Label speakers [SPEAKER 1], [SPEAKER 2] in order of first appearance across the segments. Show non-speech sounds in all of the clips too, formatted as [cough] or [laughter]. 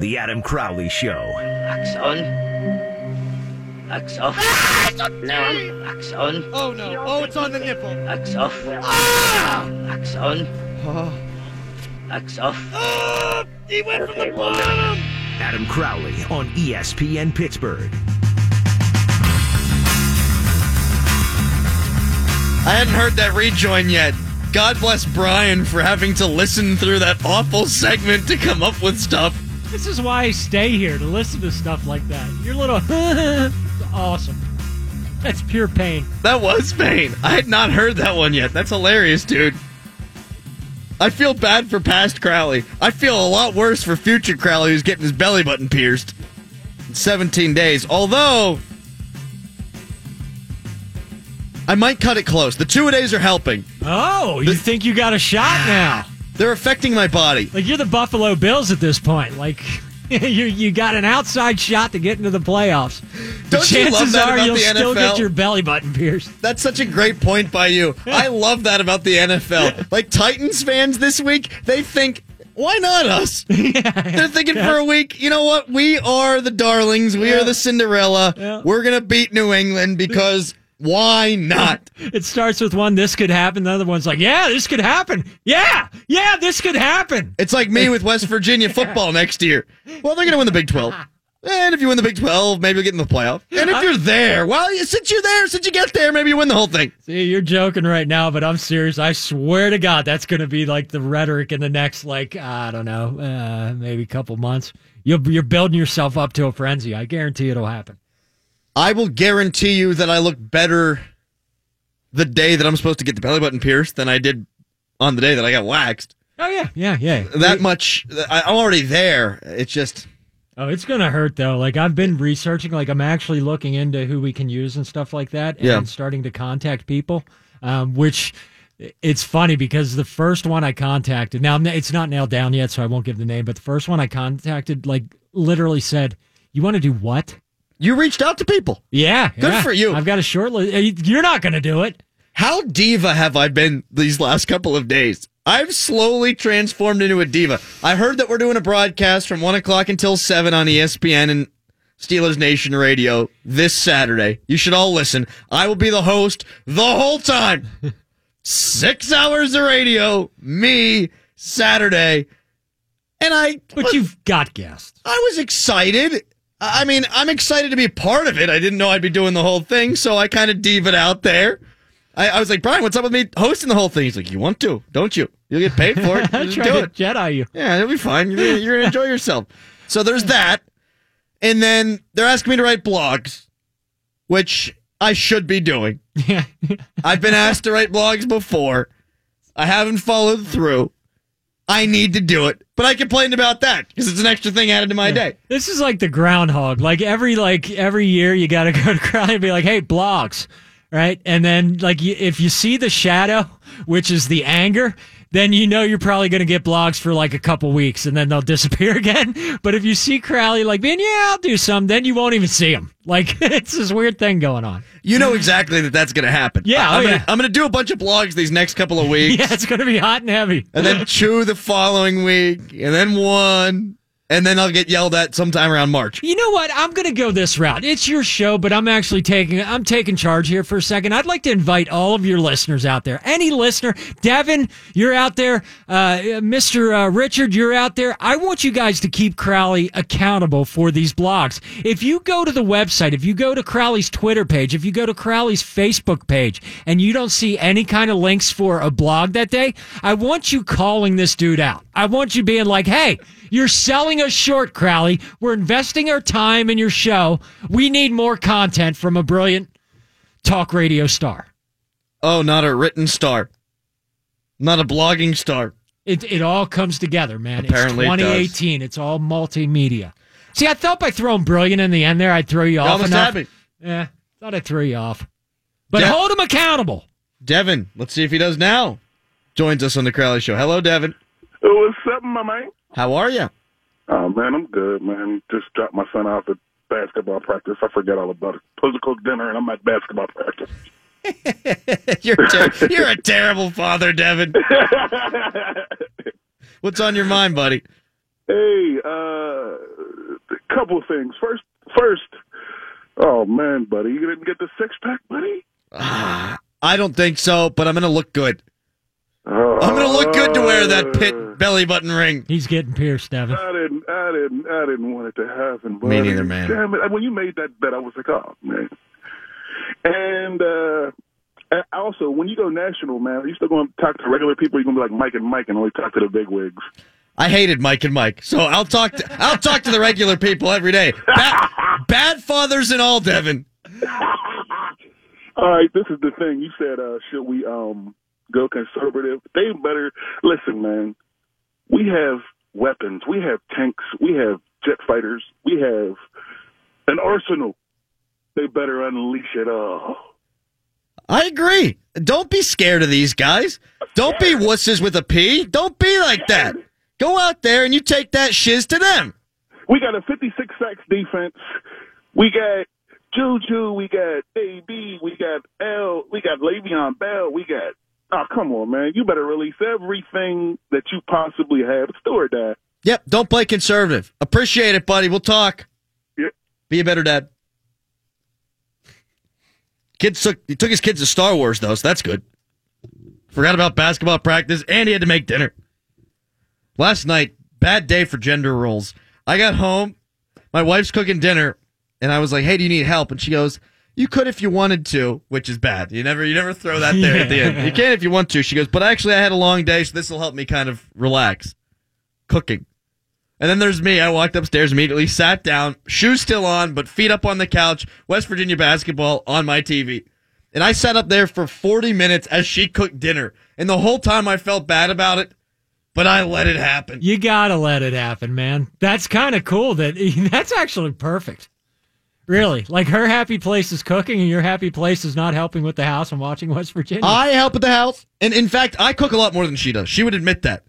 [SPEAKER 1] The Adam Crowley Show.
[SPEAKER 2] Wax on. Wax off. now on. Wax on.
[SPEAKER 3] Oh no! Oh, it's on the nipple.
[SPEAKER 2] Wax off.
[SPEAKER 3] Ah!
[SPEAKER 2] Wax on.
[SPEAKER 3] Oh.
[SPEAKER 2] Wax off.
[SPEAKER 3] Oh, he went from the
[SPEAKER 2] one minute.
[SPEAKER 3] bottom.
[SPEAKER 1] Adam Crowley on ESPN Pittsburgh.
[SPEAKER 4] I hadn't heard that rejoin yet. God bless Brian for having to listen through that awful segment to come up with stuff.
[SPEAKER 5] This is why I stay here to listen to stuff like that. Your little [laughs] awesome. That's pure pain.
[SPEAKER 4] That was pain. I had not heard that one yet. That's hilarious, dude. I feel bad for past Crowley. I feel a lot worse for future Crowley who's getting his belly button pierced in 17 days. Although, I might cut it close. The two a days are helping.
[SPEAKER 5] Oh, you think you got a shot [sighs] now?
[SPEAKER 4] They're affecting my body.
[SPEAKER 5] Like you're the Buffalo Bills at this point. Like [laughs] you you got an outside shot to get into the playoffs. The
[SPEAKER 4] Don't you
[SPEAKER 5] chances
[SPEAKER 4] love that
[SPEAKER 5] are
[SPEAKER 4] about
[SPEAKER 5] you'll
[SPEAKER 4] the
[SPEAKER 5] still
[SPEAKER 4] NFL?
[SPEAKER 5] get your belly button pierced.
[SPEAKER 4] That's such a great point by you. I love that about the NFL. Like Titans fans this week, they think, why not us? [laughs] They're thinking for a week, you know what? We are the darlings. We are the Cinderella.
[SPEAKER 5] Yeah.
[SPEAKER 4] We're going to beat New England because why not? [laughs]
[SPEAKER 5] It starts with one, this could happen. The other one's like, yeah, this could happen. Yeah, yeah, this could happen.
[SPEAKER 4] It's like me with West Virginia football [laughs] next year. Well, they're going to win the Big 12. And if you win the Big 12, maybe you'll get in the playoff. And if you're there, well, since you're there, since you get there, maybe you win the whole thing.
[SPEAKER 5] See, you're joking right now, but I'm serious. I swear to God, that's going to be like the rhetoric in the next, like, I don't know, uh, maybe couple months. You're, you're building yourself up to a frenzy. I guarantee it'll happen.
[SPEAKER 4] I will guarantee you that I look better the day that I'm supposed to get the belly button pierced than I did on the day that I got waxed.
[SPEAKER 5] Oh, yeah, yeah, yeah.
[SPEAKER 4] That much, I- I'm already there. It's just,
[SPEAKER 5] Oh, it's gonna hurt though. Like I've been researching, like I'm actually looking into who we can use and stuff like that, and
[SPEAKER 4] Yeah.
[SPEAKER 5] starting to contact people. Um, which it's funny because the first one I contacted, now it's not nailed down yet, so I won't give the name. But the first one I contacted, like literally said, "You want to do what?"
[SPEAKER 4] You reached out to people.
[SPEAKER 5] Yeah,
[SPEAKER 4] Good
[SPEAKER 5] yeah.
[SPEAKER 4] for you.
[SPEAKER 5] I've got a short list. Uh, you're not gonna do it.
[SPEAKER 4] How diva have I been these last couple of days? I've slowly transformed into a diva. I heard that we're doing a broadcast from 1 o'clock until 7 on ESPN and Steelers Nation Radio this Saturday. You should all listen. I will be the host the whole time. Six hours of radio, me, Saturday. And I
[SPEAKER 5] But you've got guests.
[SPEAKER 4] I was excited. I mean, I'm excited to be part of it. I didn't know I'd be doing the whole thing, so I kind of divaed out there. I, I was like, Brian, what's up with me hosting the whole thing? He's like, you want to, don't you? You'll get paid for it. [laughs] Just do
[SPEAKER 5] to
[SPEAKER 4] it.
[SPEAKER 5] Jedi you.
[SPEAKER 4] Yeah, it'll be fine. You're, you're going to enjoy yourself. So there's that. And then they're asking me to write blogs, which I should be doing. [laughs]
[SPEAKER 5] Yeah.
[SPEAKER 4] I've been asked to write blogs before. I haven't followed through. I need to do it, but I complained about that because it's an extra thing added to my day.
[SPEAKER 5] This is like the groundhog. Like every like every year, you got to [laughs] go to Crowley and be like, "Hey, blogs," right? And then like you, if you see the shadow, which is the anger, then you know you're probably going to get blogs for like a couple weeks, and then they'll disappear [laughs] again. But if you see Crowley like being, "Yeah, I'll do some," then you won't even see him. Like [laughs] it's this weird thing going on.
[SPEAKER 4] You know exactly that that's going to happen.
[SPEAKER 5] Yeah, oh,
[SPEAKER 4] I'm
[SPEAKER 5] oh,
[SPEAKER 4] gonna,
[SPEAKER 5] yeah.
[SPEAKER 4] Going to do a bunch of blogs these next couple of [laughs] weeks,
[SPEAKER 5] Yeah, it's going to be hot and heavy.
[SPEAKER 4] and then chew the following week, and then one, and then I'll get yelled at sometime around March.
[SPEAKER 5] You know what? I'm going to go this route. It's your show, but I'm actually taking I'm taking charge here for a second. I'd like to invite all of your listeners out there. Any listener, Devin, you're out there. Uh, Mr. Uh, Richard, you're out there. I want you guys to keep Crowley accountable for these blogs. If you go to the website, if you go to Crowley's Twitter page, if you go to Crowley's Facebook page, and you don't see any kind of links for a blog that day, I want you calling this dude out. I want you being like, hey, you're selling us short, Crowley. We're investing our time in your show. We need more content from a brilliant talk radio star.
[SPEAKER 4] Oh, not a written star, not a blogging star.
[SPEAKER 5] It, it all comes together, man.
[SPEAKER 4] Apparently it
[SPEAKER 5] it's
[SPEAKER 4] does.
[SPEAKER 5] 2018. It's all multimedia. See, I thought by throwing brilliant in the end there, I'd throw you
[SPEAKER 4] You
[SPEAKER 5] off
[SPEAKER 4] almost
[SPEAKER 5] enough.
[SPEAKER 4] had me.
[SPEAKER 5] Yeah, thought I threw you off. But
[SPEAKER 4] Yeah.
[SPEAKER 5] hold him accountable.
[SPEAKER 4] Devin, let's see if he does now. Joins us on the Crowley Show. Hello, Devin.
[SPEAKER 6] What's up, my man?
[SPEAKER 4] How are you?
[SPEAKER 6] Oh man, I'm good, man. Just dropped my son off at basketball practice. I forgot all about it. Cook dinner, and I'm at basketball practice. [laughs]
[SPEAKER 4] you're, a ter- [laughs] you're a terrible father, Devin. [laughs] What's on your mind, buddy?
[SPEAKER 6] hey, uh, couple of things. First, first, oh man, buddy, you didn't get the six pack, buddy.
[SPEAKER 4] I don't think so, but I'm going to look good.
[SPEAKER 6] Oh,
[SPEAKER 4] I'm going to look good to wear that pit belly button ring.
[SPEAKER 5] He's getting pierced, Devin.
[SPEAKER 6] I didn't, I didn't, I didn't want it to happen. Buddy.
[SPEAKER 4] Me neither, man.
[SPEAKER 6] Damn it! When you made that bet, I was like, oh man. And uh also, when you go national, man, are you still going to talk to regular people? You're going to be like Mike and Mike and only talk to the big wigs.
[SPEAKER 4] I hated Mike and Mike, so I'll talk to I'll talk to the regular people every day. Bad, bad fathers and all, Devin. [laughs]
[SPEAKER 6] All right, this is the thing. You said, uh, should we um go conservative? They better listen, man. We have weapons. We have tanks. We have jet fighters. We have an arsenal. They better unleash it all.
[SPEAKER 4] I agree. Don't be scared of these guys. Don't be wusses with a P. Don't be like that. Go out there and you take that shiz to them.
[SPEAKER 6] We got a 56 sacks defense. We got Juju. We got AB. We got L. We got Le'Veon Bell. We got. Oh, come on, man. You better release everything that you possibly have. Do or.
[SPEAKER 4] Yep. Don't play conservative. Appreciate it, buddy. We'll talk.
[SPEAKER 6] Yep.
[SPEAKER 4] Be a better dad. Kids took he took his kids to Star Wars though, so that's good. Forgot about basketball practice, and he had to make dinner. Last night, bad day for gender roles. I got home, my wife's cooking dinner, and I was like, "Hey, do you need help?" And she goes, "You could if you wanted to," which is bad. You never, you never throw that there at the end. [laughs] You can if you want to. She goes, "But actually, I had a long day, so this will help me kind of relax." Cooking. And then there's me. I walked upstairs immediately, sat down, shoes still on, but feet up on the couch, West Virginia basketball on my TV. And I sat up there for 40 minutes as she cooked dinner. And the whole time I felt bad about it, but I let it happen.
[SPEAKER 5] You gotta let it happen, man. That's kind of cool. That [laughs] that's actually perfect. Really, like her happy place is cooking, and your happy place is not helping with the house and watching [laughs] West Virginia.
[SPEAKER 4] I help with the house. And in fact, I cook a lot more than she does. She would admit that.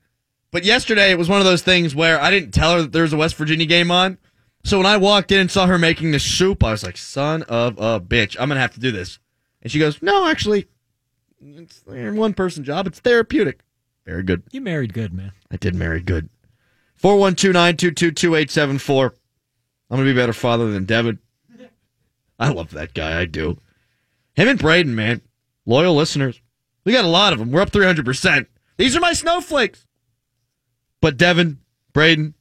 [SPEAKER 4] But yesterday, it was one of those things where I didn't tell her that there was a West Virginia game on. So when I walked in and saw her making the soup, I was like, son of a bitch, I'm going to have to do this. And she goes, no, actually, it's a one person job. It's therapeutic. Very good.
[SPEAKER 5] you married good, man.
[SPEAKER 4] I did marry good. 412 922 2874. I'm going to be a better father than Devin. I love that guy. I do. Him and Braden, man. Loyal listeners. We got a lot of them. We're up 300%. These are my snowflakes. But Devin, Braden,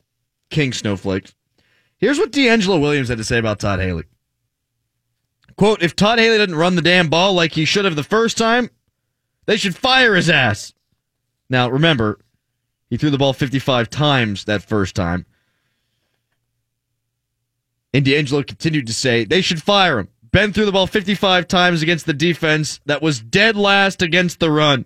[SPEAKER 4] King Snowflakes. Here's what D'Angelo Williams had to say about Todd Haley. Quote, if Todd Haley didn't run the damn ball like he should have the first time, they should fire his ass. Now, remember, he threw the ball 55 times that first time. And D'Angelo continued to say they should fire him. Ben threw the ball 55 times against the defense that was dead last against the run.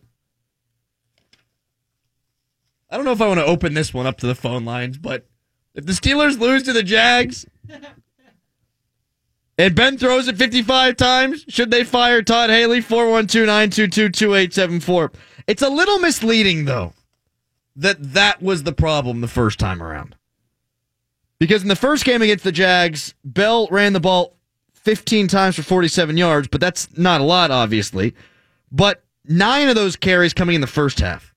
[SPEAKER 4] I don't know if I want to open this one up to the phone lines, but if the Steelers lose to the Jags [laughs] and Ben throws it 55 times, should they fire Todd Haley? 412 922 2874. It's a little misleading, though, that that was the problem the first time around. Because in the first game against the Jags, Bell ran the ball 15 times for 47 yards, but that's not a lot, obviously. But nine of those carries coming in the first half.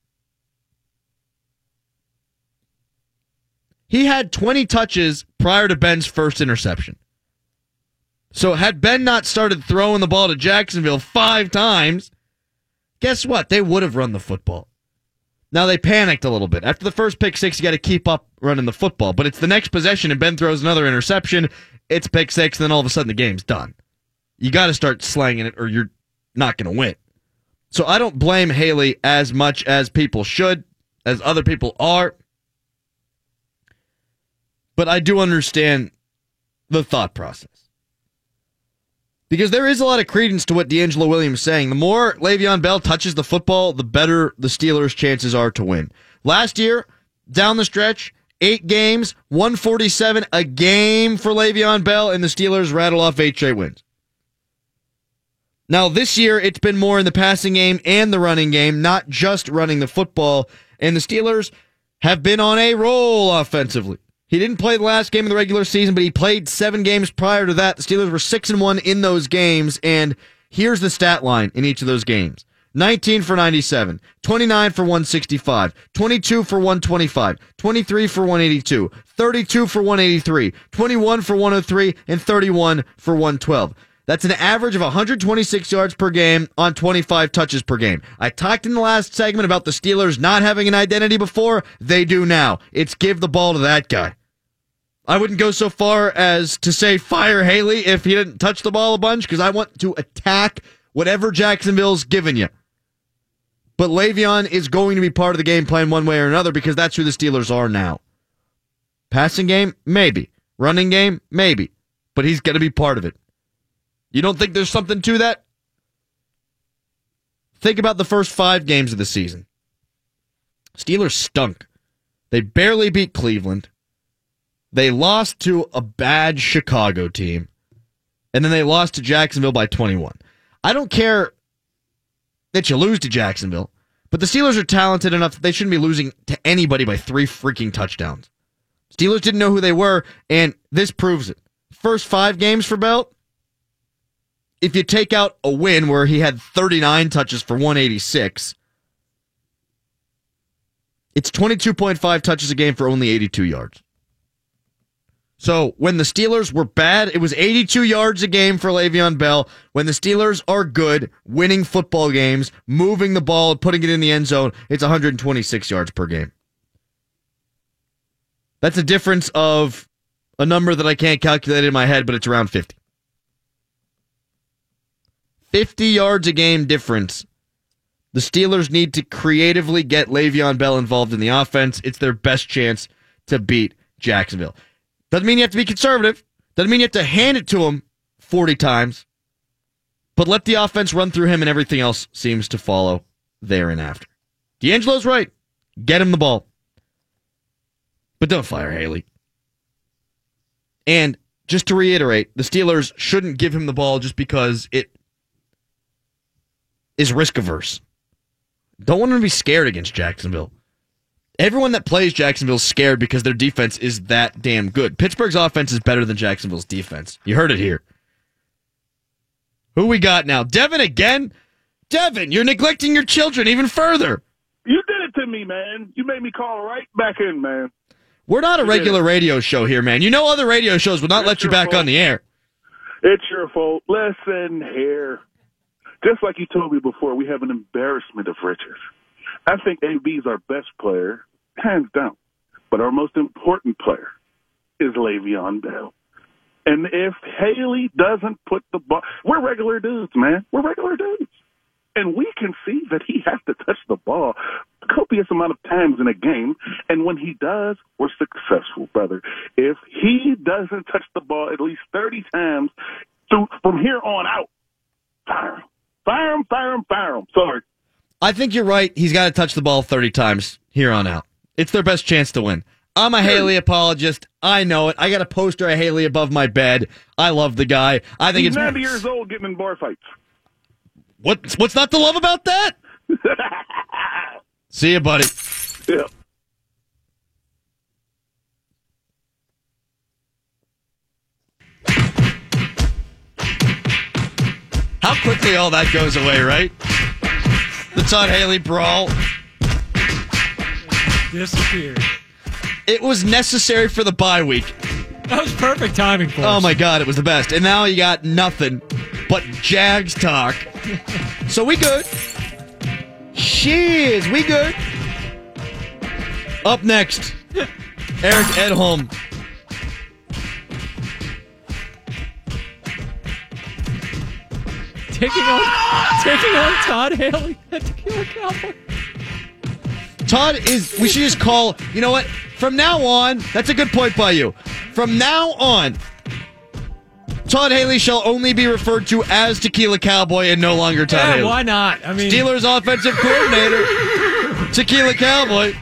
[SPEAKER 4] He had 20 touches prior to Ben's first interception. So had Ben not started throwing the ball to Jacksonville five times, guess what? They would have run the football. Now they panicked a little bit. After the first pick six, you got to keep up running the football. But it's the next possession, and Ben throws another interception. It's pick six, and then all of a sudden the game's done. You got to start slanging it, or you're not going to win. So I don't blame Haley as much as people should, as other people are. But I do understand the thought process. Because there is a lot of credence to what D'Angelo Williams is saying. The more Le'Veon Bell touches the football, the better the Steelers' chances are to win. Last year, down the stretch, eight games, 147 a game for Le'Veon Bell, and the Steelers rattle off eight straight wins. Now, this year, it's been more in the passing game and the running game, not just running the football. And the Steelers have been on a roll offensively. He didn't play the last game of the regular season, but he played seven games prior to that. The Steelers were six and one in those games, and here's the stat line in each of those games: 19 for 97, 29 for 165, 22 for 125, 23 for 182, 32 for 183, 21 for 103, and 31 for 112. That's an average of 126 yards per game on 25 touches per game. I talked in the last segment about the Steelers not having an identity before. They do now. It's give the ball to that guy. I wouldn't go so far as to say fire Haley if he didn't touch the ball a bunch because I want to attack whatever Jacksonville's given you. But Le'Veon is going to be part of the game plan one way or another because that's who the Steelers are now. Passing game, maybe. Running game, maybe. But he's going to be part of it. You don't think there's something to that? Think about the first five games of the season. Steelers stunk. They barely beat Cleveland. They lost to a bad Chicago team. And then they lost to Jacksonville by 21. I don't care that you lose to Jacksonville, but the Steelers are talented enough that they shouldn't be losing to anybody by three freaking touchdowns. Steelers didn't know who they were, and this proves it. First five games for Bell, if you take out a win where he had 39 touches for 186, it's 22.5 touches a game for only 82 yards. So when the Steelers were bad, it was 82 yards a game for Le'Veon Bell. When the Steelers are good, winning football games, moving the ball, putting it in the end zone, it's 126 yards per game. That's a difference of a number that I can't calculate in my head, but it's around 50. 50 yards a game difference. The Steelers need to creatively get Le'Veon Bell involved in the offense. It's their best chance to beat Jacksonville. Doesn't mean you have to be conservative. Doesn't mean you have to hand it to him 40 times. But let the offense run through him and everything else seems to follow there and after. D'Angelo's right. Get him the ball. But don't fire Haley. And just to reiterate, the Steelers shouldn't give him the ball just because it is risk averse. Don't want him to be scared against Jacksonville. Everyone that plays Jacksonville's scared because their defense is that damn good. Pittsburgh's offense is better than Jacksonville's defense. You heard it here. Who we got now? Devin again? Devin, you're neglecting your children even further.
[SPEAKER 6] You did it to me, man. You made me call right back in, man.
[SPEAKER 4] We're not a regular radio show here, man. You know other radio shows would not
[SPEAKER 6] It's
[SPEAKER 4] let you back
[SPEAKER 6] fault.
[SPEAKER 4] on the air.
[SPEAKER 6] It's your fault. Listen here. Just like you told me before, we have an embarrassment of riches. I think AB's our best player, hands down. But our most important player is Le'Veon Bell. And if Haley doesn't put the ball, we're regular dudes, man. We're regular dudes. And we can see that he has to touch the ball a copious amount of times in a game. And when he does, we're successful, brother. If he doesn't touch the ball at least 30 times through, from here on out, fire him. Fire him, fire him, fire him. Sorry.
[SPEAKER 4] I think you're right. He's got to touch the ball 30 times here on out. It's their best chance to win. I'm a Haley apologist. I know it. I got a poster of Haley above my bed. I love the guy. I think
[SPEAKER 6] He's
[SPEAKER 4] it's
[SPEAKER 6] 90 years old getting in bar fights.
[SPEAKER 4] what what's not to love about that? [laughs] See you, buddy.
[SPEAKER 6] Yeah.
[SPEAKER 4] How quickly all that goes away, right? The Todd Haley brawl.
[SPEAKER 5] Disappeared.
[SPEAKER 4] It was necessary for the bye week.
[SPEAKER 5] That was perfect timing for
[SPEAKER 4] Oh my god, it was the best. And now you got nothing but Jags talk. so we good. Shiz, we good. Up next, Eric Edholm.
[SPEAKER 5] Taking on, taking on Todd Haley at Tequila Cowboy.
[SPEAKER 4] Todd is. We should just call. You know what? From now on, that's a good point by you. From now on, Todd Haley shall only be referred to as Tequila Cowboy and no longer Todd
[SPEAKER 5] Yeah,
[SPEAKER 4] Haley.
[SPEAKER 5] why not? I mean,
[SPEAKER 4] Steelers offensive coordinator, Tequila Cowboy.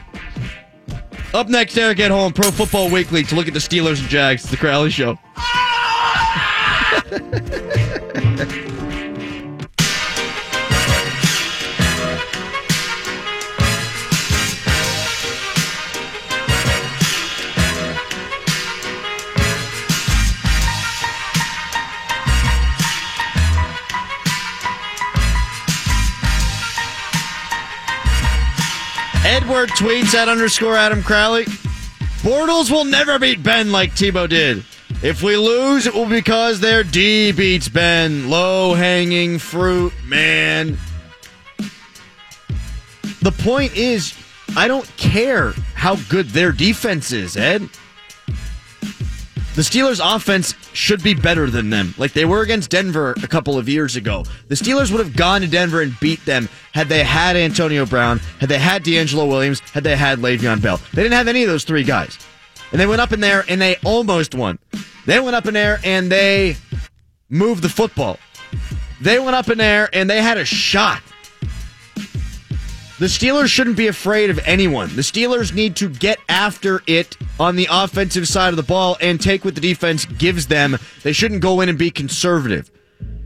[SPEAKER 4] Up next, Eric Edholm, Pro Football Weekly, to look at the Steelers and Jags. It's the Crowley Show. [laughs] Edward tweets at underscore Adam Crowley. Bortles will never beat Ben like Tebow did. If we lose, it will be because their D beats Ben. Low hanging fruit, man. The point is, I don't care how good their defense is, Ed. The Steelers' offense should be better than them, like they were against Denver a couple of years ago. The Steelers would have gone to Denver and beat them had they had Antonio Brown, had they had D'Angelo Williams, had they had Le'Veon Bell. They didn't have any of those three guys. And they went up in there and they almost won. They went up in there and they moved the football. They went up in there and they had a shot. The Steelers shouldn't be afraid of anyone. The Steelers need to get after it on the offensive side of the ball and take what the defense gives them. They shouldn't go in and be conservative.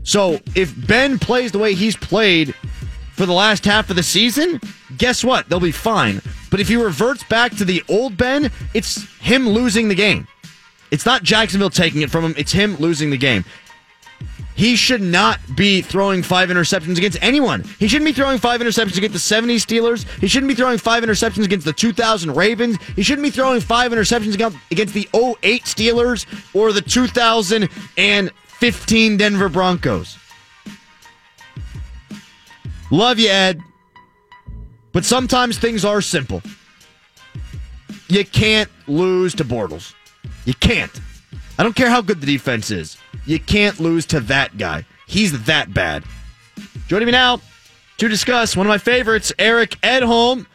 [SPEAKER 4] So if Ben plays the way he's played for the last half of the season, guess what? They'll be fine. But if he reverts back to the old Ben, it's him losing the game. It's not Jacksonville taking it from him, it's him losing the game. He should not be throwing five interceptions against anyone. He shouldn't be throwing five interceptions against the 70 Steelers. He shouldn't be throwing five interceptions against the 2000 Ravens. He shouldn't be throwing five interceptions against the 08 Steelers or the 2015 Denver Broncos. Love you, Ed. But sometimes things are simple. You can't lose to Bortles. You can't. I don't care how good the defense is. You can't lose to that guy. He's that bad. Joining me now to discuss one of my favorites, Eric Edholm.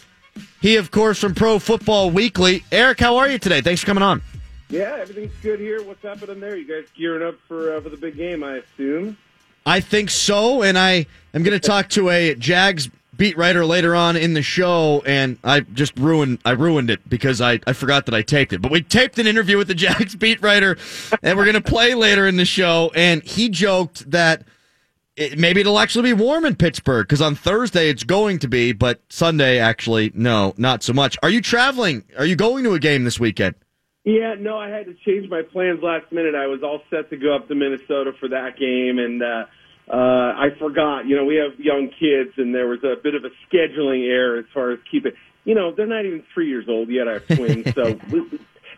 [SPEAKER 4] He, of course, from Pro Football Weekly. Eric, how are you today? Thanks for coming on.
[SPEAKER 7] Yeah, everything's good here. What's happening there? You guys gearing up for uh, for the big game, I assume.
[SPEAKER 4] I think so, and I am going to talk to a Jags beat writer later on in the show, and I just ruined I ruined it because I, I forgot that I taped it. But we taped an interview with the [laughs] Jags beat writer, and we're to play later in the show. And he joked that it, maybe it'll actually be warm in Pittsburgh because on Thursday it's going to be, but Sunday actually no, not so much. Are you traveling? Are you going to a game this weekend?
[SPEAKER 7] Yeah, no, I had to change my plans last minute. I was all set to go up to Minnesota for that game, and uh, uh, I forgot. You know, we have young kids, and there was a bit of a scheduling error as far as keeping. You know, they're not even three years old yet. I have twins, so [laughs]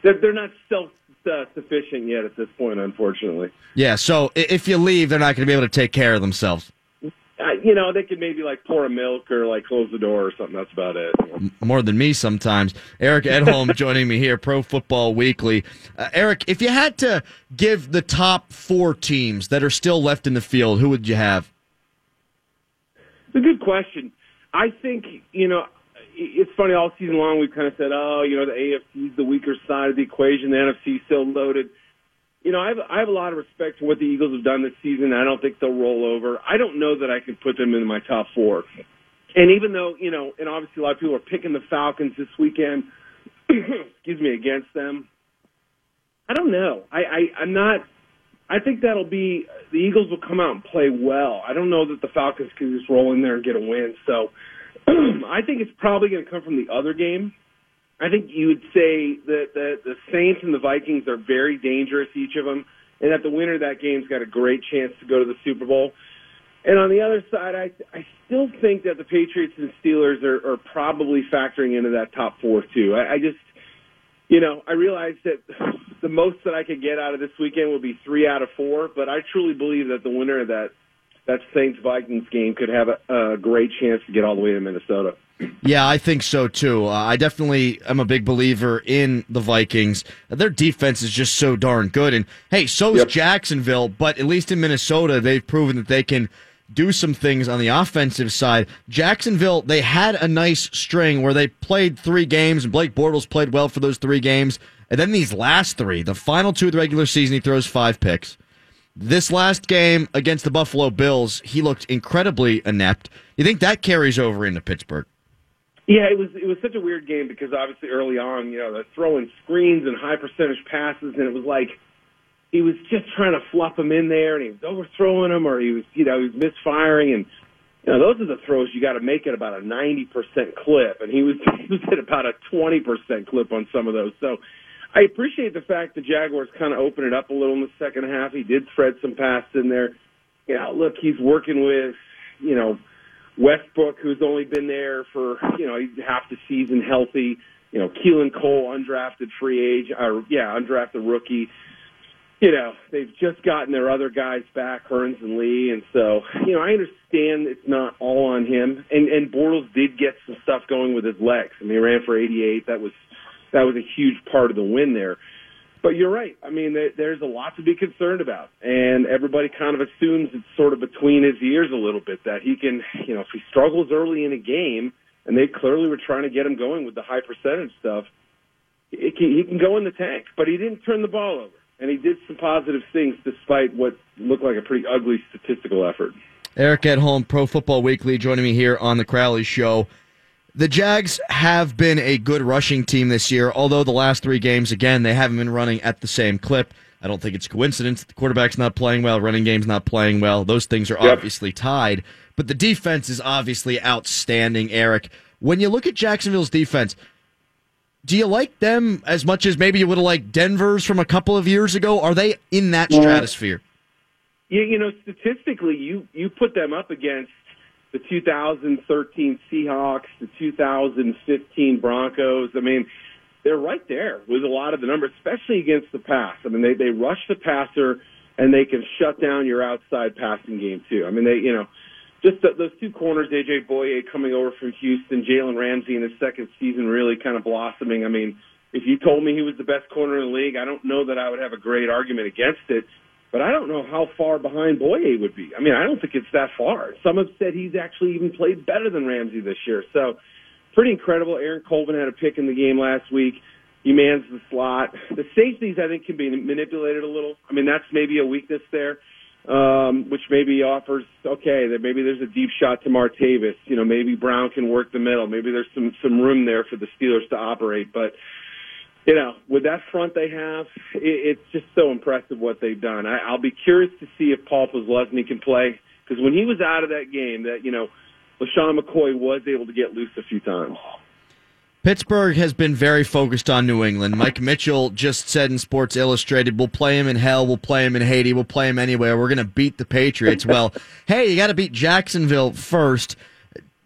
[SPEAKER 7] they're, they're not self uh, sufficient yet at this point, unfortunately.
[SPEAKER 4] Yeah. So if you leave, they're not going to be able to take care of themselves.
[SPEAKER 7] Uh, you know, they could maybe like pour a milk or like close the door or something. That's about it.
[SPEAKER 4] More than me sometimes. Eric Edholm [laughs] joining me here, Pro Football Weekly. Uh, Eric, if you had to give the top four teams that are still left in the field, who would you have?
[SPEAKER 7] It's a good question. I think, you know, it's funny, all season long we've kind of said, oh, you know, the AFC is the weaker side of the equation, the NFC is still loaded you know, I have, I have a lot of respect for what the Eagles have done this season. I don't think they'll roll over. I don't know that I can put them in my top four. And even though, you know, and obviously a lot of people are picking the Falcons this weekend, [clears throat] excuse me, against them, I don't know. I, I, I'm not, I think that'll be, the Eagles will come out and play well. I don't know that the Falcons can just roll in there and get a win. So [clears throat] I think it's probably going to come from the other game. I think you would say that the, the Saints and the Vikings are very dangerous, each of them, and that the winner of that game's got a great chance to go to the Super Bowl. And on the other side, I I still think that the Patriots and Steelers are, are probably factoring into that top four too. I, I just, you know, I realize that the most that I could get out of this weekend will be three out of four, but I truly believe that the winner of that that Saints Vikings game could have a, a great chance to get all the way to Minnesota.
[SPEAKER 4] Yeah, I think so too. Uh, I definitely am a big believer in the Vikings. Their defense is just so darn good. And hey, so is yep. Jacksonville, but at least in Minnesota, they've proven that they can do some things on the offensive side. Jacksonville, they had a nice string where they played three games, and Blake Bortles played well for those three games. And then these last three, the final two of the regular season, he throws five picks. This last game against the Buffalo Bills, he looked incredibly inept. You think that carries over into Pittsburgh?
[SPEAKER 7] Yeah, it was it was such a weird game because obviously early on, you know, they're throwing screens and high percentage passes, and it was like he was just trying to fluff them in there, and he was overthrowing them, or he was, you know, he was misfiring, and you know, those are the throws you got to make at about a ninety percent clip, and he was [laughs] he was at about a twenty percent clip on some of those. So I appreciate the fact the Jaguars kind of opened it up a little in the second half. He did thread some passes in there. You know, look, he's working with, you know Westbrook, who's only been there for you know half the season healthy. You know, Keelan Cole, undrafted free agent, or yeah, undrafted rookie. You know, they've just gotten their other guys back, Hurns and Lee, and so you know I understand it's not all on him. And and Bortles did get some stuff going with his legs. I mean, he ran for 88. That was that was a huge part of the win there. But you're right. I mean, there's a lot to be concerned about, and everybody kind of assumes it's sort of between his ears a little bit that he can, you know, if he struggles early in a game, and they clearly were trying to get him going with the high percentage stuff, it can, he can go in the tank. But he didn't turn the ball over, and he did some positive things despite what looked like a pretty ugly statistical effort.
[SPEAKER 4] Eric Edholm, Pro Football Weekly, joining me here on the Crowley Show. The Jags have been a good rushing team this year, although the last three games, again, they haven't been running at the same clip. I don't think it's coincidence. The quarterback's not playing well, running game's not playing well. Those things are
[SPEAKER 7] Yep.
[SPEAKER 4] obviously tied. But the defense is obviously outstanding, Eric. When you look at Jacksonville's defense, do you like them as much as maybe you would have liked Denver's from a couple of years ago? Are they in that
[SPEAKER 7] Yeah.
[SPEAKER 4] stratosphere?
[SPEAKER 7] You, you know, statistically, you you put them up against the 2013 Seahawks, the 2015 Broncos. I mean, they're right there with a lot of the numbers, especially against the pass. I mean, they they rush the passer and they can shut down your outside passing game too. I mean, they you know. Just th those two corners, AJ Bouye coming over from Houston, Jalen Ramsey in his second season really kind of blossoming. I mean, if you told me he was the best corner in the league, I don't know that I would have a great argument against it. But I don't know how far behind Bouye would be. I mean, I don't think it's that far. Some have said he's actually even played better than Ramsey this year. So pretty incredible. Aaron Colvin had a pick in the game last week. He mans the slot. The safeties, I think, can be manipulated a little. I mean, that's maybe a weakness there, um, which maybe offers, okay, that maybe there's a deep shot to Martavis. You know, maybe Brown can work the middle. Maybe there's some, some room there for the Steelers to operate. But you know, with that front they have, it, it's just so impressive what they've done. I, I'll be curious to see if Paul Posluszny can play because when he was out of that game, that you know, LeSean McCoy was able to get loose a few times.
[SPEAKER 4] Pittsburgh has been very focused on New England. Mike Mitchell just said in Sports Illustrated, we'll play him in hell, we'll play him in Haiti, we'll play him anywhere. We're going to beat the Patriots. [laughs] well, hey, you got to beat Jacksonville first.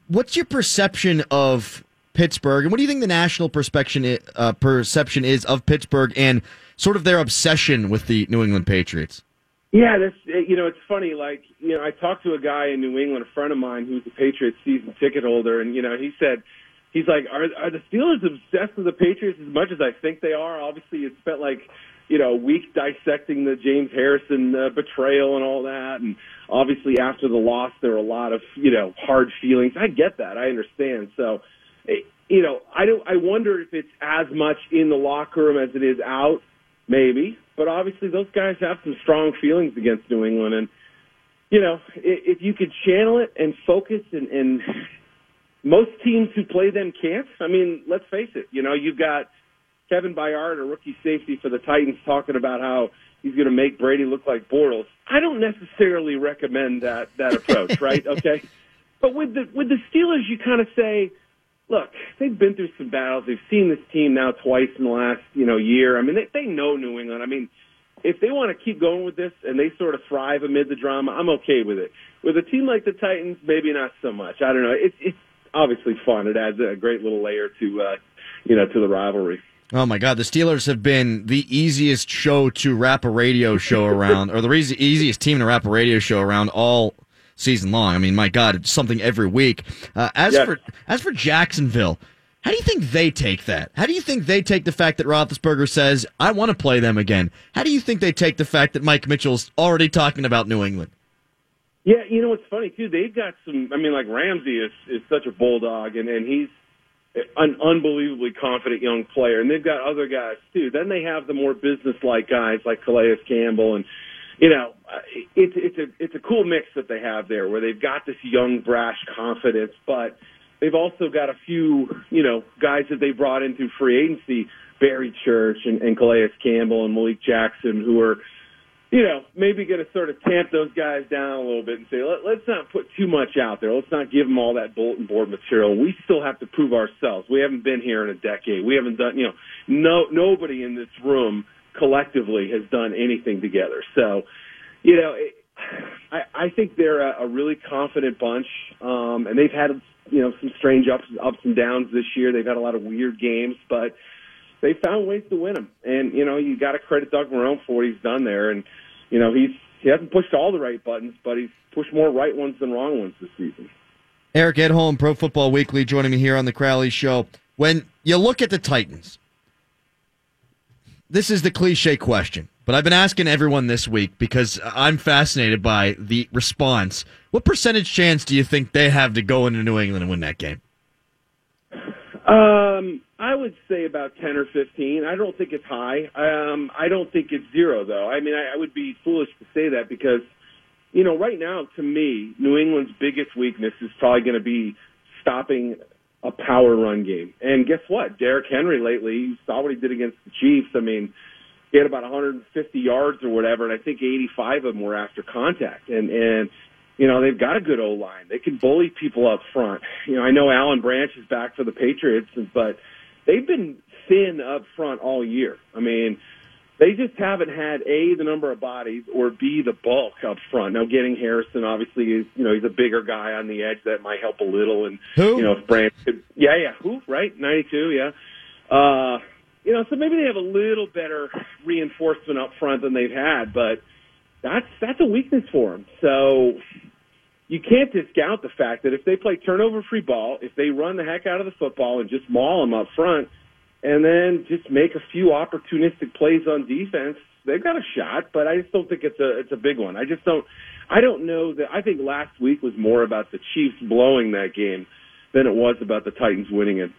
[SPEAKER 4] What's your perception of Pittsburgh, and what do you think the national perception uh, perception is of Pittsburgh and sort of their obsession with the New England Patriots?
[SPEAKER 7] Yeah, this you know, it's funny. Like you know, I talked to a guy in New England, a friend of mine who's a Patriots season ticket holder, and you know, he said he's like, are are the Steelers obsessed with the Patriots as much as I think they are? Obviously, it spent like you know a week dissecting the James Harrison uh, betrayal and all that, and obviously after the loss, there were a lot of you know hard feelings. I get that, I understand. So, you know, I don't. I wonder if it's as much in the locker room as it is out maybe. But obviously, those guys have some strong feelings against New England, and you know, if you could channel it and focus, and, and most teams who play them can't. I mean, let's face it. You know, you've got Kevin Byard, a rookie safety for the Titans, talking about how he's going to make Brady look like Bortles. I don't necessarily recommend that that approach, right? [laughs] Okay, but with the with the Steelers, you kind of say look, they've been through some battles. They've seen this team now twice in the last, you know, year. I mean, they, they know New England. I mean, if they want to keep going with this and they sort of thrive amid the drama, I'm okay with it. With a team like the Titans, maybe not so much. I don't know. It's it's obviously fun. It adds a great little layer to, uh, you know, to the rivalry.
[SPEAKER 4] Oh my God, the Steelers have been the easiest show to wrap a radio show around, or the easiest team to wrap a radio show around all season long. I mean, my God, it's something every week. Uh, as for as for Jacksonville, how do you think they take that? How do you think they take the fact that Roethlisberger says, "I want to play them again"? How do you think they take the fact that Mike Mitchell's already talking about New England?
[SPEAKER 7] Yeah, you know what's funny too? They've got some. I mean, like Ramsey is is such a bulldog, and and he's an unbelievably confident young player, and they've got other guys too. Then they have the more business-like guys like Calais Campbell, and you know, it's it's a it's a cool mix that they have there, where they've got this young brash confidence, but they've also got a few you know guys that they brought in through free agency, Barry Church and, and Calais Campbell and Malik Jackson, who are you know, maybe going to sort of tamp those guys down a little bit and say, Let, let's not put too much out there. Let's not give them all that bulletin board material. We still have to prove ourselves. We haven't been here in a decade. We haven't done, you know, no nobody in this room collectively has done anything together. So, you know, it, I, I think they're a, a really confident bunch, um, and they've had you know some strange ups ups and downs this year. They've had a lot of weird games, but they found ways to win them. And you know you got to credit Doug Marrone for what he's done there. And you know he's he hasn't pushed all the right buttons, but he's pushed more right ones than wrong ones this season.
[SPEAKER 4] Eric Edholm, Pro Football Weekly, joining me here on the Crowley Show. When you look at the Titans, this is the cliche question, but I've been asking everyone this week because I'm fascinated by the response. What percentage chance do you think they have to go into New England and win that game?
[SPEAKER 7] Um, I would say about ten or fifteen. I don't think it's high. Um, I don't think it's zero though. I mean, I, I would be foolish to say that because, you know, right now to me, New England's biggest weakness is probably going to be stopping a power run game. And guess what? Derrick Henry lately, you saw what he did against the Chiefs. I mean, he had about 150 yards or whatever, and I think 85 of them were after contact. And and you know they've got a good O line. They can bully people up front. You know, I know Alan Branch is back for the Patriots, but they've been thin up front all year. I mean, they just haven't had a the number of bodies or b the bulk up front. Now, getting Harrison obviously is you know he's a bigger guy on the edge that might help a little. And
[SPEAKER 4] Who?
[SPEAKER 7] you know if Branch could, yeah yeah who right ninety two yeah. Uh, you know, so maybe they have a little better reinforcement up front than they've had, but that's that's a weakness for them. So you can't discount the fact that if they play turnover free ball, if they run the heck out of the football and just maul them up front, and then just make a few opportunistic plays on defense, they've got a shot. But I just don't think it's a it's a big one. I just don't. I don't know that. I think last week was more about the Chiefs blowing that game than it was about the Titans winning it.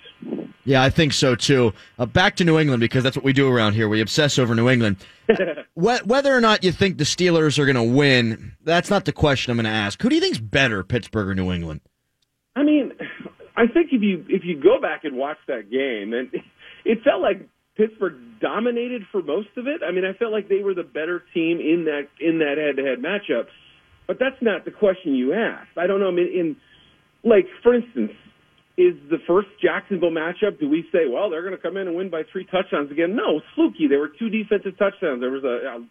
[SPEAKER 4] Yeah, I think so too. Uh, back to New England because that's what we do around here. We obsess over New England. [laughs] Whether or not you think the Steelers are going to win, that's not the question I'm going to ask. Who do you think's better, Pittsburgh or New England?
[SPEAKER 7] I mean, I think if you if you go back and watch that game, and it felt like Pittsburgh dominated for most of it. I mean, I felt like they were the better team in that in that head to head matchup. But that's not the question you asked. I don't know. I mean, in like for instance, is the first Jacksonville matchup? Do we say, well, they're going to come in and win by three touchdowns again? No, fluky. There were two defensive touchdowns. There was a, a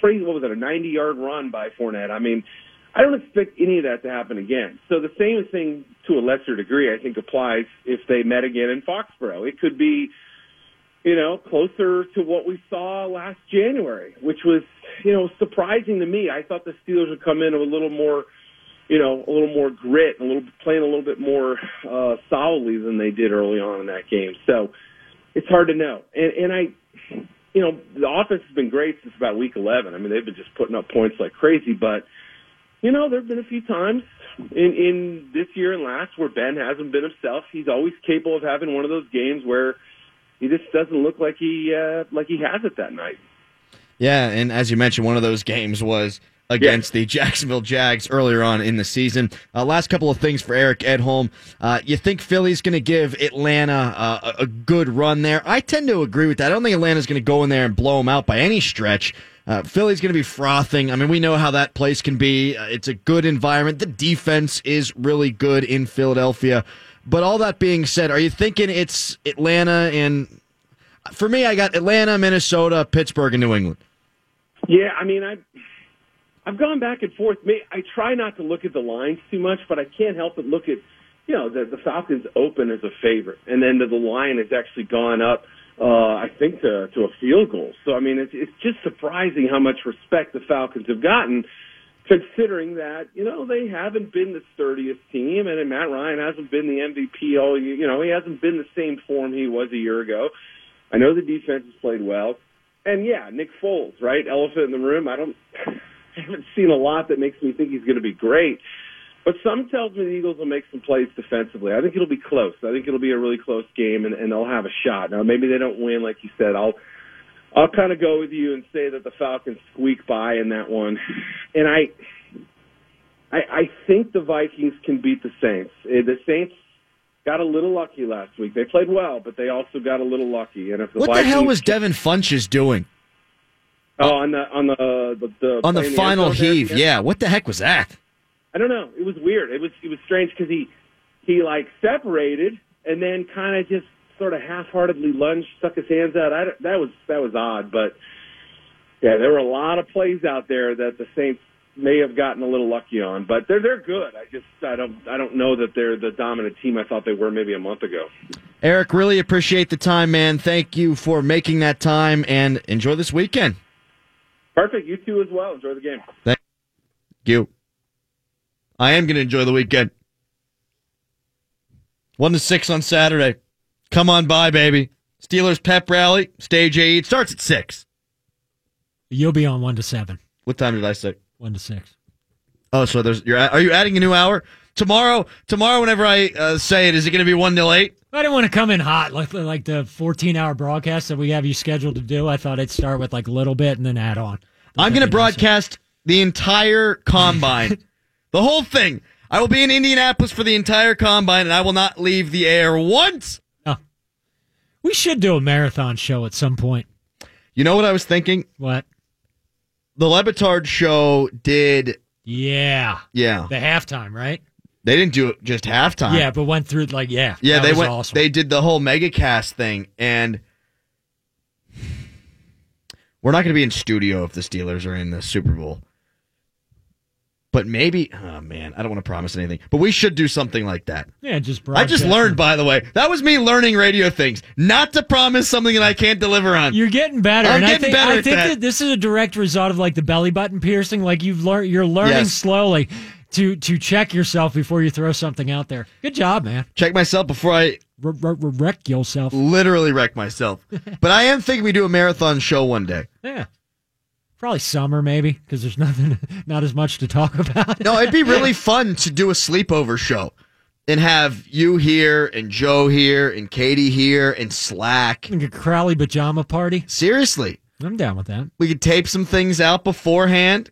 [SPEAKER 7] crazy, what was it, a 90 yard run by Fournette. I mean, I don't expect any of that to happen again. So the same thing to a lesser degree, I think, applies if they met again in Foxborough. It could be, you know, closer to what we saw last January, which was, you know, surprising to me. I thought the Steelers would come in a little more, you know, a little more grit, a little playing a little bit more uh, solidly than they did early on in that game. So it's hard to know. And, and I, you know, the offense has been great since about week 11. I mean, they've been just putting up points like crazy, but you know, there have been a few times in, in this year and last where Ben hasn't been himself. He's always capable of having one of those games where he just doesn't look like he uh, like he has it that night.
[SPEAKER 4] Yeah, and as you mentioned, one of those games was against the Jacksonville Jags earlier on in the season. Uh, last couple of things for Eric Edholm. Uh, you think Philly's going to give Atlanta uh, a, good run there? I tend to agree with that. I don't think Atlanta's going to go in there and blow them out by any stretch. Uh, Philly's going to be frothing. I mean, we know how that place can be. Uh, it's a good environment. The defense is really good in Philadelphia. But all that being said, are you thinking it's Atlanta and for me, I got Atlanta, Minnesota, Pittsburgh, and New England.
[SPEAKER 7] Yeah, I mean, I've I've gone back and forth. I try not to look at the lines too much, but I can't help but look at you know the the Falcons open as a favorite, and then the, the line has actually gone up. Uh, I think to to a field goal. So I mean, it's it's just surprising how much respect the Falcons have gotten, considering that you know they haven't been the sturdiest team, and Matt Ryan hasn't been the MVP all year. You know, he hasn't been the same form he was a year ago. I know the defense has played well, and yeah, Nick Foles, right? Elephant in the room. I don't. [laughs] I haven't seen a lot that makes me think he's going to be great. But some tells me the Eagles will make some plays defensively. I think it'll be close. I think it'll be a really close game, and, and they'll have a shot. Now, maybe they don't win, like you said. I'll I'll kind of go with you and say that the Falcons squeak by in that one. And I, I, I think the Vikings can beat the Saints. Eh, The Saints got a little lucky last week. They played well, but they also got a little lucky. And if the
[SPEAKER 4] What the hell was Devin Funchess doing
[SPEAKER 7] oh on the on the the, the
[SPEAKER 4] on the final
[SPEAKER 7] zone there?
[SPEAKER 4] heave? Yeah, what the heck was that?
[SPEAKER 7] I don't know. It was weird. It was it was strange because he he like separated and then kind of just sort of half-heartedly lunged, stuck his hands out. I, that was that was odd, but yeah, there were a lot of plays out there that the Saints may have gotten a little lucky on, but they're they're good. I just I don't I don't know that they're the dominant team I thought they were maybe a month ago.
[SPEAKER 4] Eric, really appreciate the time, man. Thank you for making that time and enjoy this weekend.
[SPEAKER 7] Perfect. You too as well. Enjoy the game.
[SPEAKER 4] Thank you. I am going to enjoy the weekend. One to six on Saturday. Come on by, baby. Steelers pep rally, stage eight. Starts at six.
[SPEAKER 5] You'll be on one to seven,
[SPEAKER 4] What time did I say?
[SPEAKER 5] one to six.
[SPEAKER 4] Oh, so there's you're are you adding a new hour tomorrow? Tomorrow, whenever I uh, say it, is it going to be one till eight?
[SPEAKER 5] I didn't want to come in hot like like the 14 hour broadcast that we have you scheduled to do. I thought I'd start with like a little bit and then add on.
[SPEAKER 4] I'm going to broadcast the entire combine, [laughs] the whole thing. I will be in Indianapolis for the entire combine, and I will not leave the air once.
[SPEAKER 5] We should do a marathon show at some point.
[SPEAKER 4] You know what I was thinking?
[SPEAKER 5] What?
[SPEAKER 4] The Le Batard show did,
[SPEAKER 5] Yeah.
[SPEAKER 4] yeah.
[SPEAKER 5] The halftime, right?
[SPEAKER 4] They didn't do it just halftime.
[SPEAKER 5] Yeah, but went through like yeah.
[SPEAKER 4] yeah.
[SPEAKER 5] that
[SPEAKER 4] They
[SPEAKER 5] was
[SPEAKER 4] went.
[SPEAKER 5] Awesome.
[SPEAKER 4] They did the whole megacast thing, and we're not going to be in studio if the Steelers are in the Super Bowl. But maybe, oh man, I don't want to promise anything. But we should do something like that.
[SPEAKER 5] yeah, just
[SPEAKER 4] I just learned, by the way, that was me learning radio things, not to promise something that I can't deliver on.
[SPEAKER 5] You're getting better.
[SPEAKER 4] I'm
[SPEAKER 5] and I
[SPEAKER 4] getting
[SPEAKER 5] think,
[SPEAKER 4] better
[SPEAKER 5] I think
[SPEAKER 4] that.
[SPEAKER 5] this is a direct result of like the belly button piercing. Like you've learned, you're learning
[SPEAKER 4] Yes.
[SPEAKER 5] slowly to to check yourself before you throw something out there. Good job, man.
[SPEAKER 4] Check myself before I
[SPEAKER 5] R- r- r- wreck yourself.
[SPEAKER 4] literally wreck myself. [laughs] but I am thinking we do a marathon show one day.
[SPEAKER 5] Yeah. Probably summer, maybe, because there's nothing, [laughs] not as much to talk [laughs] about.
[SPEAKER 4] No, it'd be really [laughs] fun to do a sleepover show and have you here and Joe here and Katie here and Slack.
[SPEAKER 5] Like a Crowley pajama party.
[SPEAKER 4] Seriously,
[SPEAKER 5] I'm down with that.
[SPEAKER 4] we could tape some things out beforehand.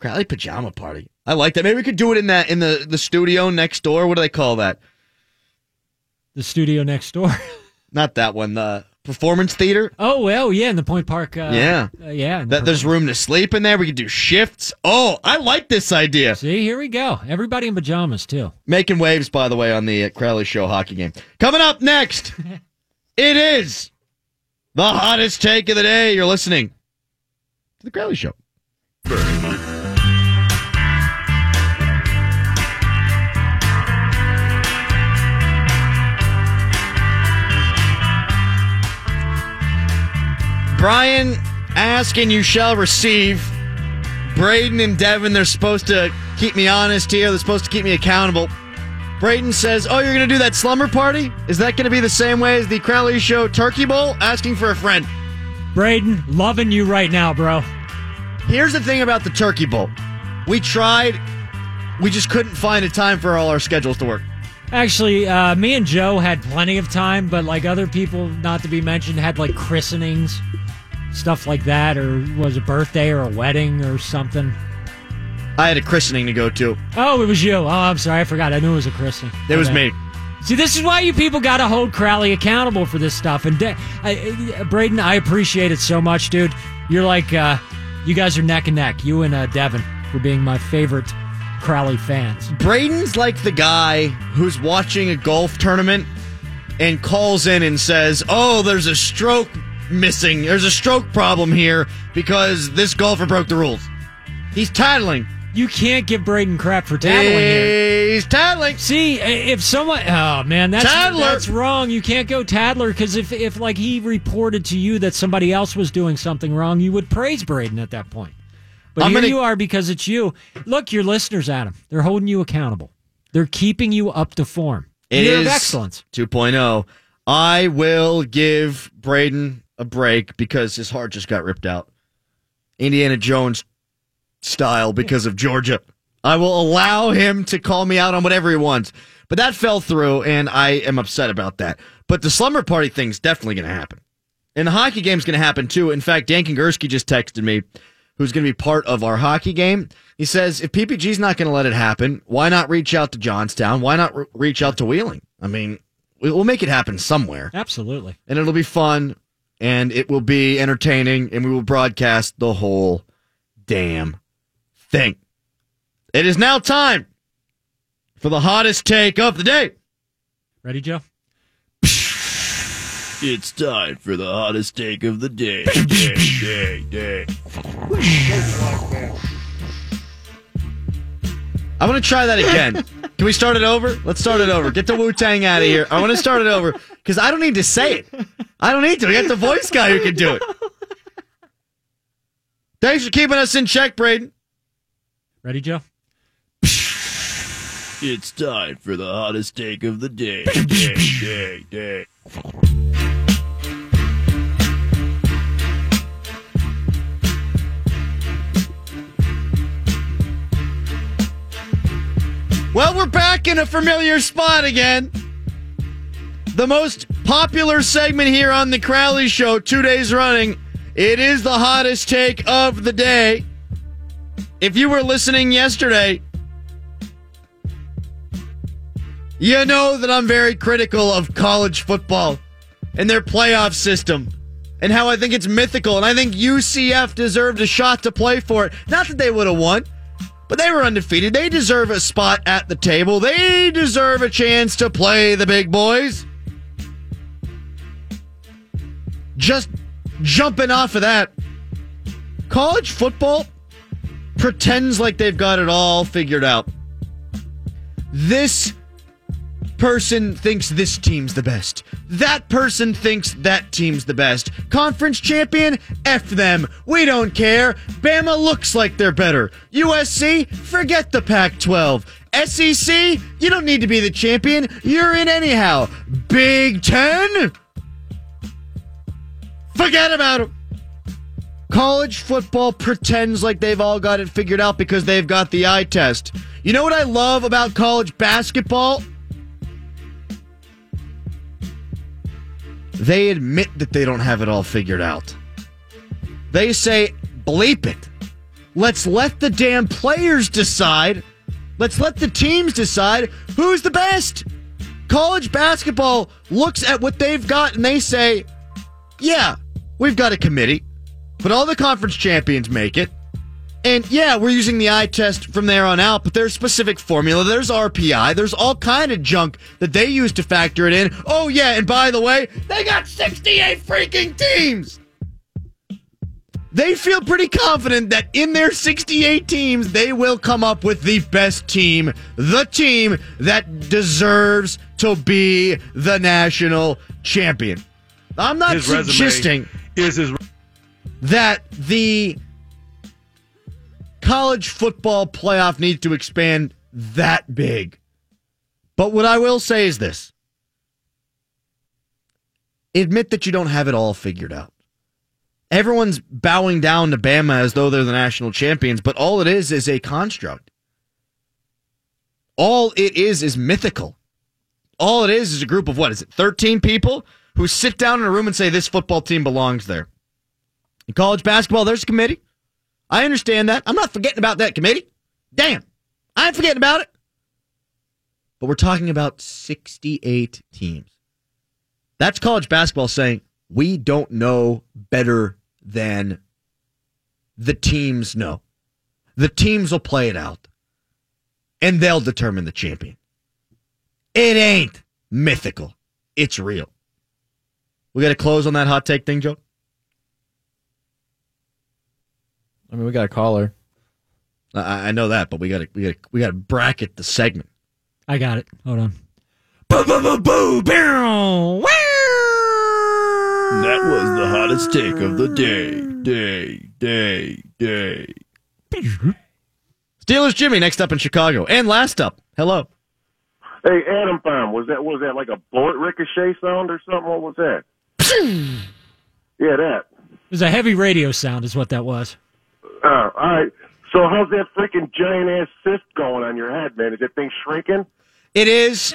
[SPEAKER 4] Crowley pajama party. I like that. Maybe we could do it in that in the the studio next door. What do they call that?
[SPEAKER 5] The studio next door.
[SPEAKER 4] Not that one. The performance theater.
[SPEAKER 5] Oh well, yeah, in the Point Park. Uh,
[SPEAKER 4] Yeah.
[SPEAKER 5] uh, yeah. the
[SPEAKER 4] That there's room to sleep in there. We could do shifts. Oh, I like this idea.
[SPEAKER 5] See, here we go. Everybody in pajamas too.
[SPEAKER 4] Making waves, by the way, on the uh, Crowley Show hockey game. Coming up next, [laughs] it is the hottest take of the day. You're listening to the Crowley Show. Brian, ask and you shall receive. Braden and Devin, they're supposed to keep me honest here. They're supposed to keep me accountable. Braden says, Oh, you're going to do that slumber party? Is that going to be the same way as the Crowley Show Turkey Bowl? Asking for a friend.
[SPEAKER 5] Braden, loving you right now, bro.
[SPEAKER 4] Here's the thing about the Turkey Bowl we tried, we just couldn't find a time for all our schedules to work.
[SPEAKER 5] Actually, uh, me and Joe had plenty of time, but like other people, not to be mentioned, had like christenings, stuff like that, or was a birthday or a wedding or something.
[SPEAKER 4] I had a christening to go to.
[SPEAKER 5] Oh, it was you. Oh, I'm sorry, I forgot. I knew it was a christening.
[SPEAKER 4] It was me.
[SPEAKER 5] See, this is why you people got to hold Crowley accountable for this stuff. And De- I, I- Braden, I appreciate it so much, dude. You're like, uh, you guys are neck and neck. You and uh, Devin for being my favorite Crowley fans.
[SPEAKER 4] Braden's like the guy who's watching a golf tournament and calls in and says, "Oh, there's a stroke missing. There's a stroke problem here because this golfer broke the rules." He's tattling.
[SPEAKER 5] You can't give Braden crap for tattling here.
[SPEAKER 4] Eh, he's tattling.
[SPEAKER 5] See, eh, if someone, oh man, that's
[SPEAKER 4] Tadler.
[SPEAKER 5] that's wrong. You can't go Tadler because if if like he reported to you that somebody else was doing something wrong, you would praise Braden at that point. But
[SPEAKER 4] I'm
[SPEAKER 5] here
[SPEAKER 4] gonna-
[SPEAKER 5] you are because it's you. Look, your listeners, Adam, they're holding you accountable. They're keeping you up to form.
[SPEAKER 4] It
[SPEAKER 5] Year
[SPEAKER 4] is
[SPEAKER 5] of excellence.
[SPEAKER 4] 2.0. I will give Braden a break because his heart just got ripped out. Indiana Jones style because of Georgia. I will allow him to call me out on whatever he wants. But that fell through, and I am upset about that. But the slumber party thing's definitely going to happen. And the hockey game's going to happen too. In fact, Dan Kingerski just texted me, who's going to be part of our hockey game. He says, if PPG's not going to let it happen, why not reach out to Johnstown? Why not re- reach out to Wheeling? I mean, we- we'll make it happen somewhere.
[SPEAKER 5] Absolutely.
[SPEAKER 4] And it'll be fun, and it will be entertaining, and we will broadcast the whole damn thing. It is now time for the hottest take of the day.
[SPEAKER 5] Ready, Joe? [laughs]
[SPEAKER 4] It's time for the hottest take of the day. [laughs] day, day, day. I want to try that again. Can we start it over? Let's start it over. Get the Wu Tang out of here. I want to start it over because I don't need to say it. I don't need to. We got the voice guy who can do it. Thanks for keeping us in check, Braden.
[SPEAKER 5] Ready, Joe?
[SPEAKER 8] It's time for the hottest take of the day. [laughs] day, day, day.
[SPEAKER 4] Well, we're back in a familiar spot again. The most popular segment here on the Crowley Show, two days running. It is the hottest take of the day. If you were listening yesterday, you know that I'm very critical of college football and their playoff system and how I think it's mythical. And I think UCF deserved a shot to play for it. Not that they would have won, but they were undefeated. They deserve a spot at the table. They deserve a chance to play the big boys. Just jumping off of that, college football pretends like they've got it all figured out. This person thinks this team's the best. That person thinks that team's the best. Conference champion? F them. We don't care. Bama looks like they're better. USC? Forget the Pac 12. SEC? You don't need to be the champion. You're in anyhow. Big Ten? Forget about it. College football pretends like they've all got it figured out because they've got the eye test. You know what I love about college basketball? They admit that they don't have it all figured out. They say, bleep it. Let's let the damn players decide. Let's let the teams decide who's the best. College basketball looks at what they've got and they say, yeah, we've got a committee, but all the conference champions make it. And yeah, we're using the eye test from there on out, but there's specific formula. There's RPI. There's all kind of junk that they use to factor it in. Oh yeah, and by the way, they got 68 freaking teams. They feel pretty confident that in their 68 teams, they will come up with the best team, the team that deserves to be the national champion. I'm not
[SPEAKER 9] His
[SPEAKER 4] suggesting
[SPEAKER 9] is his
[SPEAKER 4] that the college football playoff needs to expand that big. But what I will say is this admit that you don't have it all figured out. Everyone's bowing down to Bama as though they're the national champions, but all it is is a construct. All it is is mythical. All it is is a group of what is it, 13 people who sit down in a room and say this football team belongs there. In college basketball, there's a committee. I understand that. I'm not forgetting about that committee. Damn. I ain't forgetting about it. But we're talking about 68 teams. That's college basketball saying we don't know better than the teams know. The teams will play it out and they'll determine the champion. It ain't mythical, it's real. We got to close on that hot take thing, Joe?
[SPEAKER 10] I mean, we got a caller.
[SPEAKER 4] I, I know that, but we got to we got we got to bracket the segment.
[SPEAKER 5] I got it. Hold on. Boo, boo, boo, boo, bow, wow.
[SPEAKER 8] That was the hottest take of the day. Day, day, day.
[SPEAKER 4] Steelers Jimmy next up in Chicago, and last up. Hello.
[SPEAKER 11] Hey, Adam Bomb, was that was that like a bullet ricochet sound or something? What was that? yeah, that.
[SPEAKER 5] It was a heavy radio sound, is what that was.
[SPEAKER 11] Uh, all right. So how's that freaking giant ass cyst going on your head, man? Is that thing shrinking?
[SPEAKER 4] It is.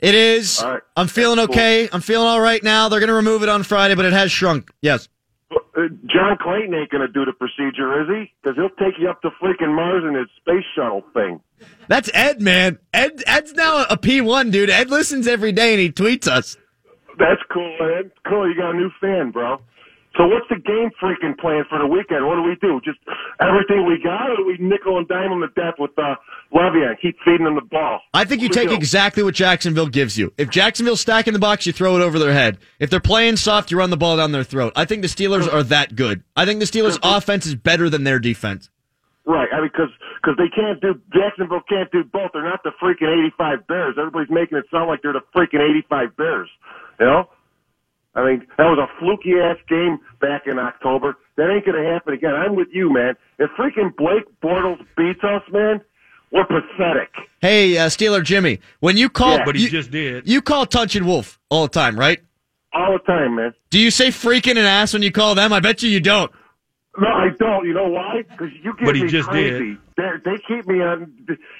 [SPEAKER 4] It is.
[SPEAKER 11] All right.
[SPEAKER 4] I'm feeling okay. I'm feeling all right now. They're going to remove it on Friday, but it has shrunk. Yes.
[SPEAKER 11] Uh, John Clayton ain't going to do the procedure, is he? Because he'll take you up to freaking Mars in his space shuttle thing.
[SPEAKER 4] That's Ed, man. Ed, Ed's now a P1, dude. Ed listens every day and he tweets us.
[SPEAKER 11] That's cool, Ed. Cool. You got a new fan, bro. So what's the game freaking plan for the weekend? What do we do? Just everything we got, or do we nickel and dime them to death with uh, Levy and keep feeding them the ball?
[SPEAKER 4] I think you
[SPEAKER 11] What
[SPEAKER 4] take exactly what Jacksonville gives you. If Jacksonville's stacking the box, you throw it over their head. If they're playing soft, you run the ball down their throat. I think the Steelers are that good. I think the Steelers' [laughs] offense is better than their defense.
[SPEAKER 11] Right. I mean, because cause they can't do Jacksonville can't do both. They're not the freaking '85 Bears. Everybody's making it sound like they're the freaking '85 Bears. You know. I mean, that was a fluky ass game back in October. That ain't gonna happen again. I'm with you, man. If freaking Blake Bortles beats us, man, we're pathetic.
[SPEAKER 4] Hey, uh, Steeler Jimmy, when you call,
[SPEAKER 11] Yeah. But
[SPEAKER 3] he
[SPEAKER 4] you,
[SPEAKER 3] just did.
[SPEAKER 4] You call Touch and Wolf all the time, right?
[SPEAKER 11] All the time, man.
[SPEAKER 4] Do you say freaking and ass when you call them? I bet you you don't.
[SPEAKER 11] No, I don't. You know why? Because you get
[SPEAKER 3] But he
[SPEAKER 11] me
[SPEAKER 3] just
[SPEAKER 11] crazy. They, they keep me on.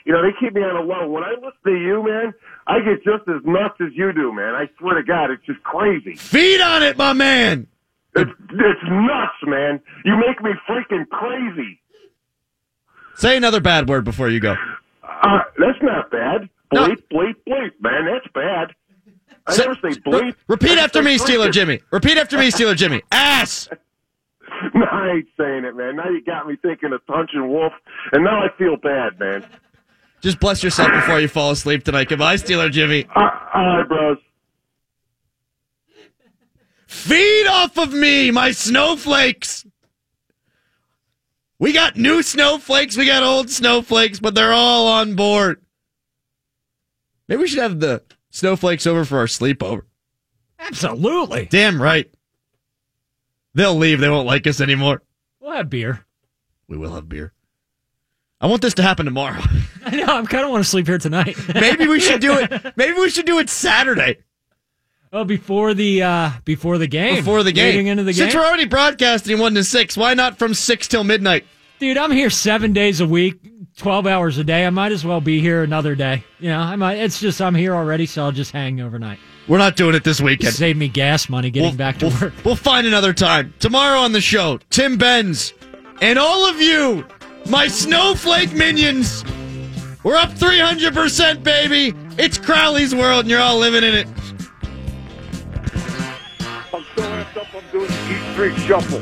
[SPEAKER 11] You know, they keep me on a low. When I listen to you, man, I get just as nuts as you do, man. I swear to God, it's just crazy.
[SPEAKER 4] Feed on it, my man.
[SPEAKER 11] It's, it's nuts, man. You make me freaking crazy.
[SPEAKER 4] Say another bad word before you go.
[SPEAKER 11] Uh, that's not bad.
[SPEAKER 4] No.
[SPEAKER 11] Bleep, bleep, bleep, man. That's bad. I
[SPEAKER 4] Say-
[SPEAKER 11] never say
[SPEAKER 4] re-
[SPEAKER 11] bleep.
[SPEAKER 4] repeat
[SPEAKER 11] I
[SPEAKER 4] after me, Steeler
[SPEAKER 11] freaking.
[SPEAKER 4] Jimmy. Repeat after me, Steeler Jimmy. [laughs] Ass.
[SPEAKER 11] No, I ain't saying it, man. Now you got me thinking of Punch and Wolf, and now I feel bad, man.
[SPEAKER 4] Just bless yourself before you fall asleep tonight. Goodbye, Steeler Jimmy.
[SPEAKER 11] Uh, all right, bros.
[SPEAKER 4] Feed off of me, my snowflakes. We got new snowflakes, we got old snowflakes, but they're all on board. Maybe we should have the snowflakes over for our sleepover.
[SPEAKER 5] Absolutely.
[SPEAKER 4] Damn right. They'll leave. They won't like us anymore.
[SPEAKER 5] We'll have beer.
[SPEAKER 4] We will have beer. I want this to happen tomorrow. [laughs]
[SPEAKER 5] I know. I kind of want to sleep here tonight. [laughs]
[SPEAKER 4] Maybe we should do it. Maybe we should do it Saturday
[SPEAKER 5] oh, before the uh before the game.
[SPEAKER 4] before the game.
[SPEAKER 5] Leading into the
[SPEAKER 4] Since
[SPEAKER 5] game.
[SPEAKER 4] we're already broadcasting one to six, why not from six till midnight?
[SPEAKER 5] Dude, I'm here seven days a week, twelve hours a day. I might as well be here another day. You know, I might. It's just I'm here already, so I'll just hang overnight.
[SPEAKER 4] We're not doing it this weekend.
[SPEAKER 5] Save me gas money getting
[SPEAKER 4] We'll-
[SPEAKER 5] back to
[SPEAKER 4] we'll,
[SPEAKER 5] work.
[SPEAKER 4] We'll find another time. Tomorrow on the show, Tim Benz and all of you, my snowflake minions. We're up 300%, baby. It's Crowley's world, and you're all living in it.
[SPEAKER 11] I'm so amped up. I'm doing the Shuffle.